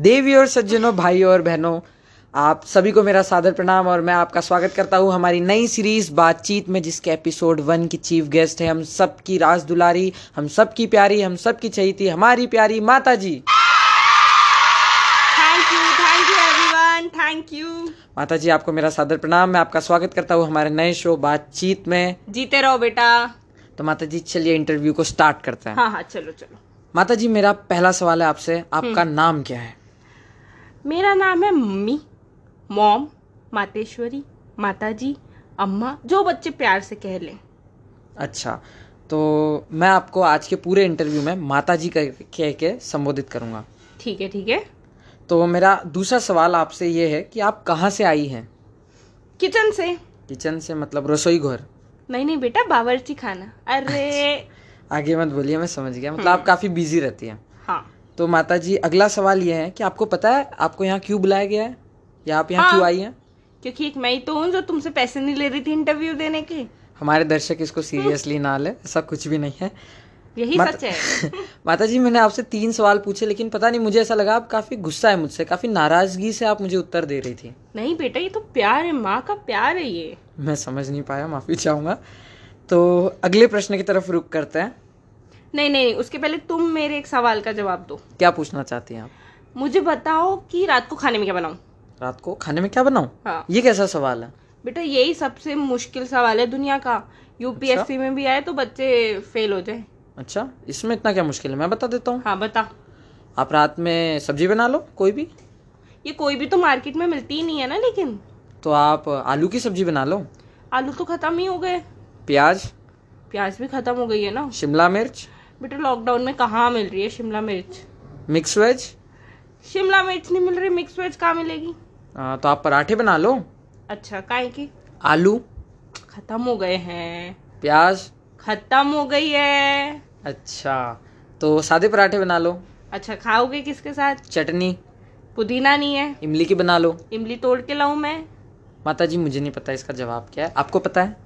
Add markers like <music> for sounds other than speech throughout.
देवी और सज्जनों भाई और बहनों आप सभी को मेरा सादर प्रणाम और मैं आपका स्वागत करता हूँ हमारी नई सीरीज़ बातचीत में जिसके एपिसोड वन की चीफ गेस्ट है हम सबकी राज दुलारी हम सबकी प्यारी हम सबकी चहीती हमारी प्यारी माता जी thank you thank you everyone thank you माता जी आपको मेरा सादर प्रणाम मैं आपका स्वागत करता हूँ हमारे नए शो बातचीत में। जीते रहो बेटा। तो माता जी चलिए इंटरव्यू को स्टार्ट करते हैं। हाँ हाँ चलो चलो। माता जी मेरा पहला सवाल है आपसे आपका नाम क्या है? मेरा नाम है मम्मी मॉम मातेश्वरी माताजी अम्मा जो बच्चे प्यार से कह लें। अच्छा तो मैं आपको आज के पूरे इंटरव्यू में माता जी कह के संबोधित करूँगा। ठीक है ठीक है। तो मेरा दूसरा सवाल आपसे ये है कि आप कहाँ से आई हैं? किचन से। किचन से मतलब रसोई घर? नहीं नहीं बेटा बावर्ची खाना। अरे। आगे मत बोलिए मैं समझ गया। मतलब आप काफ़ी बिज़ी रहती हाँ। तो माता जी अगला सवाल ये है कि आपको पता है आपको यहाँ क्यों बुलाया गया है? या आप यहाँ हाँ। क्यों आई हैं? क्योंकि एक मैं ही तो हूँ जो तुमसे पैसे नहीं ले रही थी इंटरव्यू देने के। हमारे दर्शक इसको सीरियसली ना ले ऐसा कुछ भी नहीं है। यही मत- सच है। <laughs> माता जी मैंने आपसे तीन सवाल पूछे लेकिन पता नहीं मुझे ऐसा लगा आप काफ़ी गुस्सा है मुझसे काफ़ी नाराज़गी से आप मुझे उत्तर दे रही थी। नहीं बेटा ये तो प्यार है माँ का प्यार है ये। मैं समझ नहीं पाया माफ़ी चाहूँगा। तो अगले प्रश्न की तरफ़ रुक करते हैं। नहीं नहीं उसके पहले तुम मेरे एक सवाल का जवाब दो। क्या पूछना चाहती हैं आप? मुझे बताओ कि रात को खाने में क्या बनाऊँ? रात को खाने में क्या बनाऊँ? हाँ। ये कैसा सवाल है? बेटा यही सबसे मुश्किल सवाल है दुनिया का। यूपीएससी अच्छा? में भी आए तो बच्चे फेल हो जाए। अच्छा इसमें इतना क्या मुश्किल है? मैं बता देता हूँ। हाँ बता। आप रात में सब्ज़ी बना लो कोई भी? ये कोई भी तो मार्केट में मिलती ही नहीं है ना लेकिन। तो आप आलू की सब्ज़ी बना लो। आलू तो खत्म ही हो गए। प्याज? प्याज भी खत्म हो गई है ना। शिमला मिर्च? बेटा लॉकडाउन में कहाँ मिल रही है शिमला मिर्च? मिक्स वेज शिमला मिर्च नहीं मिल रही मिक्स वेज कहाँ मिलेगी? आ, तो आप पराठे बना लो। अच्छा काहे की? आलू। खत्म हो गए हैं। प्याज। खत्म हो गई है। अच्छा तो सादे पराठे बना लो। अच्छा खाओगे किसके साथ? चटनी। पुदीना नहीं है। इमली की बना लो। इमली तोड़ के लाऊं मैं? माता जी मुझे नहीं पता इसका जवाब क्या है। आपको पता है?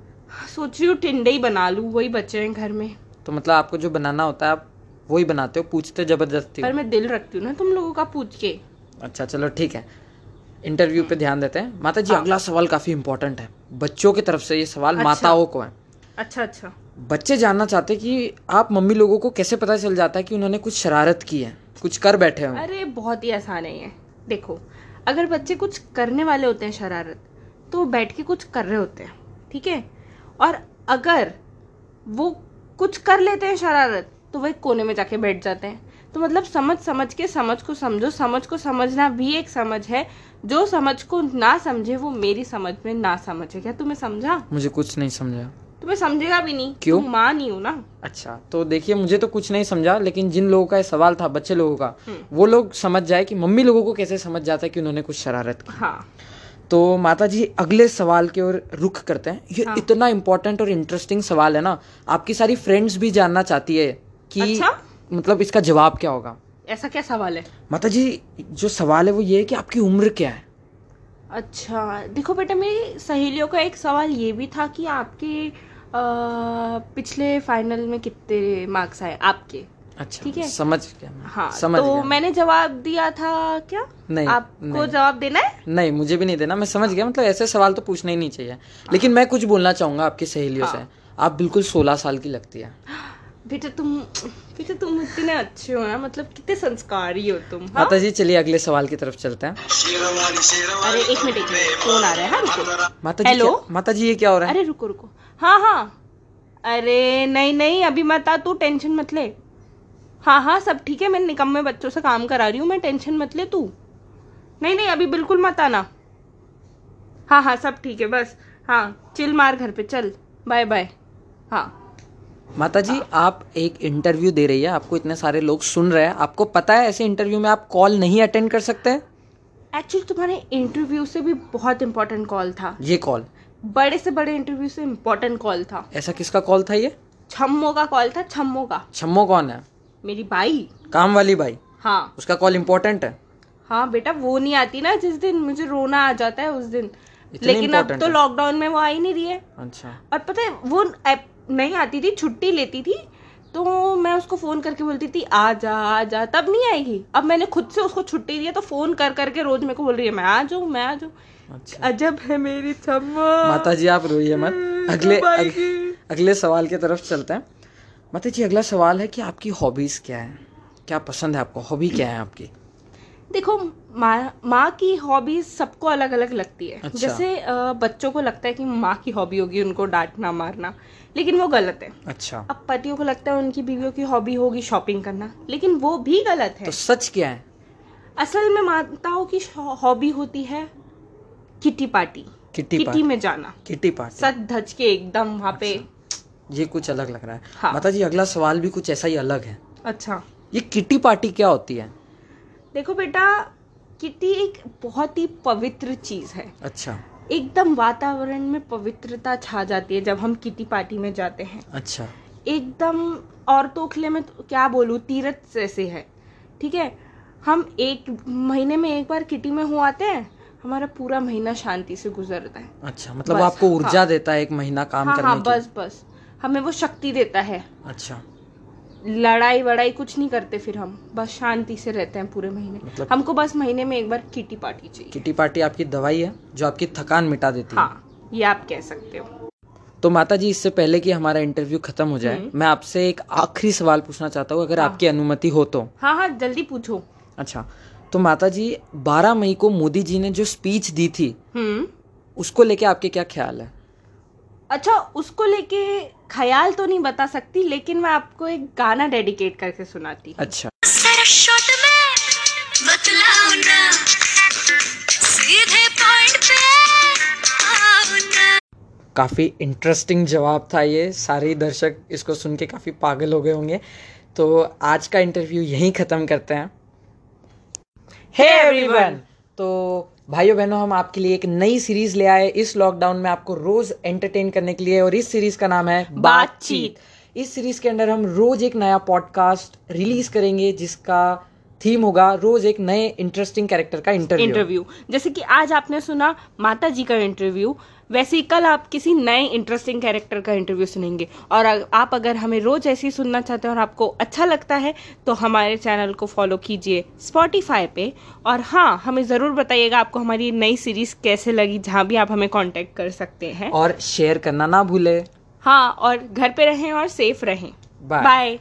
सोच रही हूँ टिंडे ही बना लूँ वही बचे हैं घर में। तो मतलब आपको जो बनाना होता है आप वही बनाते हो पूछते ज़बरदस्ती हो। पर मैं दिल रखती हूँ ना तुम लोगों का पूछ के। अच्छा चलो ठीक है। इंटरव्यू पे ध्यान देते हैं। माता जी अगला सवाल काफ़ी इंपॉर्टेंट है। बच्चों की तरफ़ से ये सवाल अच्छा। माताओं को है। अच्छा अच्छा। बच्चे जानना चाहते कि आप मम्मी लोगों को कैसे पता चल जाता है कि उन्होंने कुछ शरारत की है कुछ कर बैठे हो? अरे बहुत ही आसान है ये। देखो अगर बच्चे कुछ करने वाले होते हैं शरारत तो बैठ के कुछ कर रहे होते हैं ठीक है? और अगर वो कुछ कर लेते हैं शरारत तो वो एक कोने में जाके बैठ जाते हैं। तो मतलब समझ समझ के समझ को समझो समझ को समझना भी एक समझ है। जो समझ को ना समझे वो मेरी समझ में ना समझे। क्या तुम्हें समझा? मुझे कुछ नहीं समझा। तुम्हें समझेगा भी नहीं। क्यों? माँ नहीं हो ना। अच्छा तो देखिए मुझे तो कुछ नहीं समझा लेकिन जिन लोगों का ये सवाल था बच्चे लोगों का वो लोग समझ जाए कि मम्मी लोगों को कैसे समझ जाता है कि उन्होंने कुछ शरारत की। हाँ। तो माता जी अगले सवाल की ओर रुख करते हैं। ये हाँ। इतना इम्पोर्टेंट और इंटरेस्टिंग सवाल है ना। आपकी सारी फ्रेंड्स भी जानना चाहती है कि अच्छा? मतलब इसका जवाब क्या होगा? ऐसा क्या सवाल है? माता जी जो सवाल है वो ये है कि आपकी उम्र क्या है? अच्छा देखो बेटा मेरी सहेलियों का एक सवाल ये भी था कि आपके अ, पिछले फाइनल में कितने मार्क्स आए? आपके? अच्छा ठीक है। समझ गया हाँ समझ तो गया मैंने जवाब दिया था क्या? नहीं, आपको जवाब देना है? नहीं मुझे भी नहीं देना। मैं समझ गया मतलब ऐसे सवाल तो पूछना ही नहीं चाहिए। लेकिन मैं कुछ बोलना चाहूँगा आपकी सहेलियों से। आप बिल्कुल सोलह साल की लगती है। बेटा तुम बेटा तुम इतने अच्छे हो ना मतलब कितने संस्कारी हो तुम हाँ? माता जी चलिए अगले सवाल की तरफ़ चलते हैं। अरे एक मिनट एक मिनट फ़ोन आ रहा है हाँ रुको। माता जी हेलो? माता जी ये क्या हो रहा है? अरे रुको रुको। हाँ हाँ। अरे नहीं नहीं अभी मत आ तू टेंशन मत ले। हाँ हाँ सब ठीक है मैं निकम्मे बच्चों से काम करा रही हूँ मैं टेंशन मत ले तू। नहीं नहीं अभी बिल्कुल मत आना। हाँ हाँ सब ठीक है बस। हाँ चिल मार घर पे चल। Bye bye. हाँ। माता जी आप एक इंटरव्यू दे रही है आपको इतने सारे लोग सुन रहे हैं। आपको पता है ऐसे इंटरव्यू में आप कॉल नहीं अटेंड कर सकते? एक्चुअली तुम्हारे इंटरव्यू से भी बहुत इंपॉर्टेंट कॉल था। ये कॉल बड़े से बड़े इंटरव्यू से इंपॉर्टेंट कॉल था। ऐसा किसका कॉल था ये? छम्मो का कॉल था छम्मो का। छम्मो कौन है? मेरी बाई। काम वाली भाई हाँ। उसका कॉल इम्पोर्टेंट है? हाँ बेटा वो नहीं आती ना जिस दिन मुझे रोना आ जाता है उस दिन। लेकिन अब तो लॉकडाउन में वो आ ही नहीं रही है। अच्छा। और पता है वो नहीं आती थी छुट्टी लेती थी तो मैं उसको फ़ोन करके बोलती थी आ जा आ जा। तब नहीं आएगी अब मैंने खुद से उसको छुट्टी दिया तो फ़ोन कर करके रोज मेरे को बोल रही है मैं आ जाऊँ मैं आ जाऊँ। अच्छा। अजब है मेरी माता जी आप रोइए मत। अगले अगले सवाल की तरफ़ चलते हैं। माता जी अगला सवाल है कि आपकी हॉबीज क्या है? क्या पसंद है आपको? हॉबी क्या है आपकी? देखो माँ माँ की हॉबीज सबको अलग अलग लगती है। अच्छा। जैसे बच्चों को लगता है कि माँ की हॉबी होगी उनको डांटना मारना लेकिन वो गलत है। अच्छा। अब पतियों को लगता है उनकी बीवियों की हॉबी होगी शॉपिंग करना लेकिन वो भी गलत है। तो सच क्या है? असल में माताओं की हॉबी होती है किटी पार्टी किटी पार्टी में जाना। किटी पार्टी सच धज के एकदम वहाँ पे ये कुछ अलग लग रहा है। हाँ। माता जी अगला सवाल भी कुछ ऐसा ही अलग है। अच्छा। ये किटी पार्टी क्या होती है? देखो बेटा किटी एक बहुत ही पवित्र चीज़ है। अच्छा। एकदम वातावरण में पवित्रता छा जाती है जब हम किटी पार्टी में जाते हैं। अच्छा। एकदम औरतों के लिए मैं तो क्या बोलूँ तीरथ जैसे है। ठीक है? हम एक महीने में एक बार किटी में हो आते हैं हमारा पूरा महीना शांति से गुजरता है। अच्छा मतलब आपको ऊर्जा हाँ। देता है एक महीना काम हाँ करने हाँ की। बस बस। हमें वो शक्ति देता है। अच्छा। लड़ाई वड़ाई कुछ नहीं करते फिर हम। बस शांति से रहते हैं पूरे महीने। मतलब- हमको बस महीने में एक बार किटी पार्टी चाहिए। किटी पार्टी आपकी दवाई है जो आपकी थकान मिटा देती हाँ, है ये आप कह सकते हो। तो माता जी इससे पहले कि हमारा इंटरव्यू खत्म हो जाए हम्म। मैं आपसे एक आखिरी सवाल पूछना चाहता हूँ अगर हाँ। आपकी अनुमति हो तो। हाँ हाँ जल्दी पूछो। अच्छा तो माता जी 12 मई को मोदी जी ने जो स्पीच दी थी हम्म। उसको लेके आपके क्या ख्याल है? अच्छा उसको लेके ख्याल तो नहीं बता सकती लेकिन मैं आपको एक गाना डेडिकेट करके सुनाती अच्छा। काफ़ी इंटरेस्टिंग जवाब था ये। सारे दर्शक इसको सुन के काफ़ी पागल हो गए होंगे। तो आज का इंटरव्यू यहीं ख़त्म करते हैं। हे hey एवरीवन तो भाइयों बहनों हम आपके लिए एक नई सीरीज़ ले आए। इस लॉकडाउन में आपको रोज एंटरटेन करने के लिए और इस सीरीज़ का नाम है बातचीत। इस सीरीज़ के अंदर हम रोज एक नया पॉडकास्ट रिलीज़ करेंगे जिसका थीम होगा रोज एक नए इंटरेस्टिंग कैरेक्टर का इंटरव्यू इंटरव्यू जैसे कि आज आपने सुना माता जी का इंटरव्यू वैसे ही कल आप किसी नए इंटरेस्टिंग कैरेक्टर का इंटरव्यू सुनेंगे। और आप अगर हमें रोज ऐसे ही सुनना चाहते हैं और आपको अच्छा लगता है तो हमारे चैनल को फॉलो कीजिए स्पॉटिफाई पे। और हाँ हमें ज़रूर बताइएगा आपको हमारी नई सीरीज़ कैसे लगी जहाँ भी आप हमें कांटेक्ट कर सकते हैं। और शेयर करना ना भूले। हाँ और घर पे रहें और सेफ़ रहें। बाय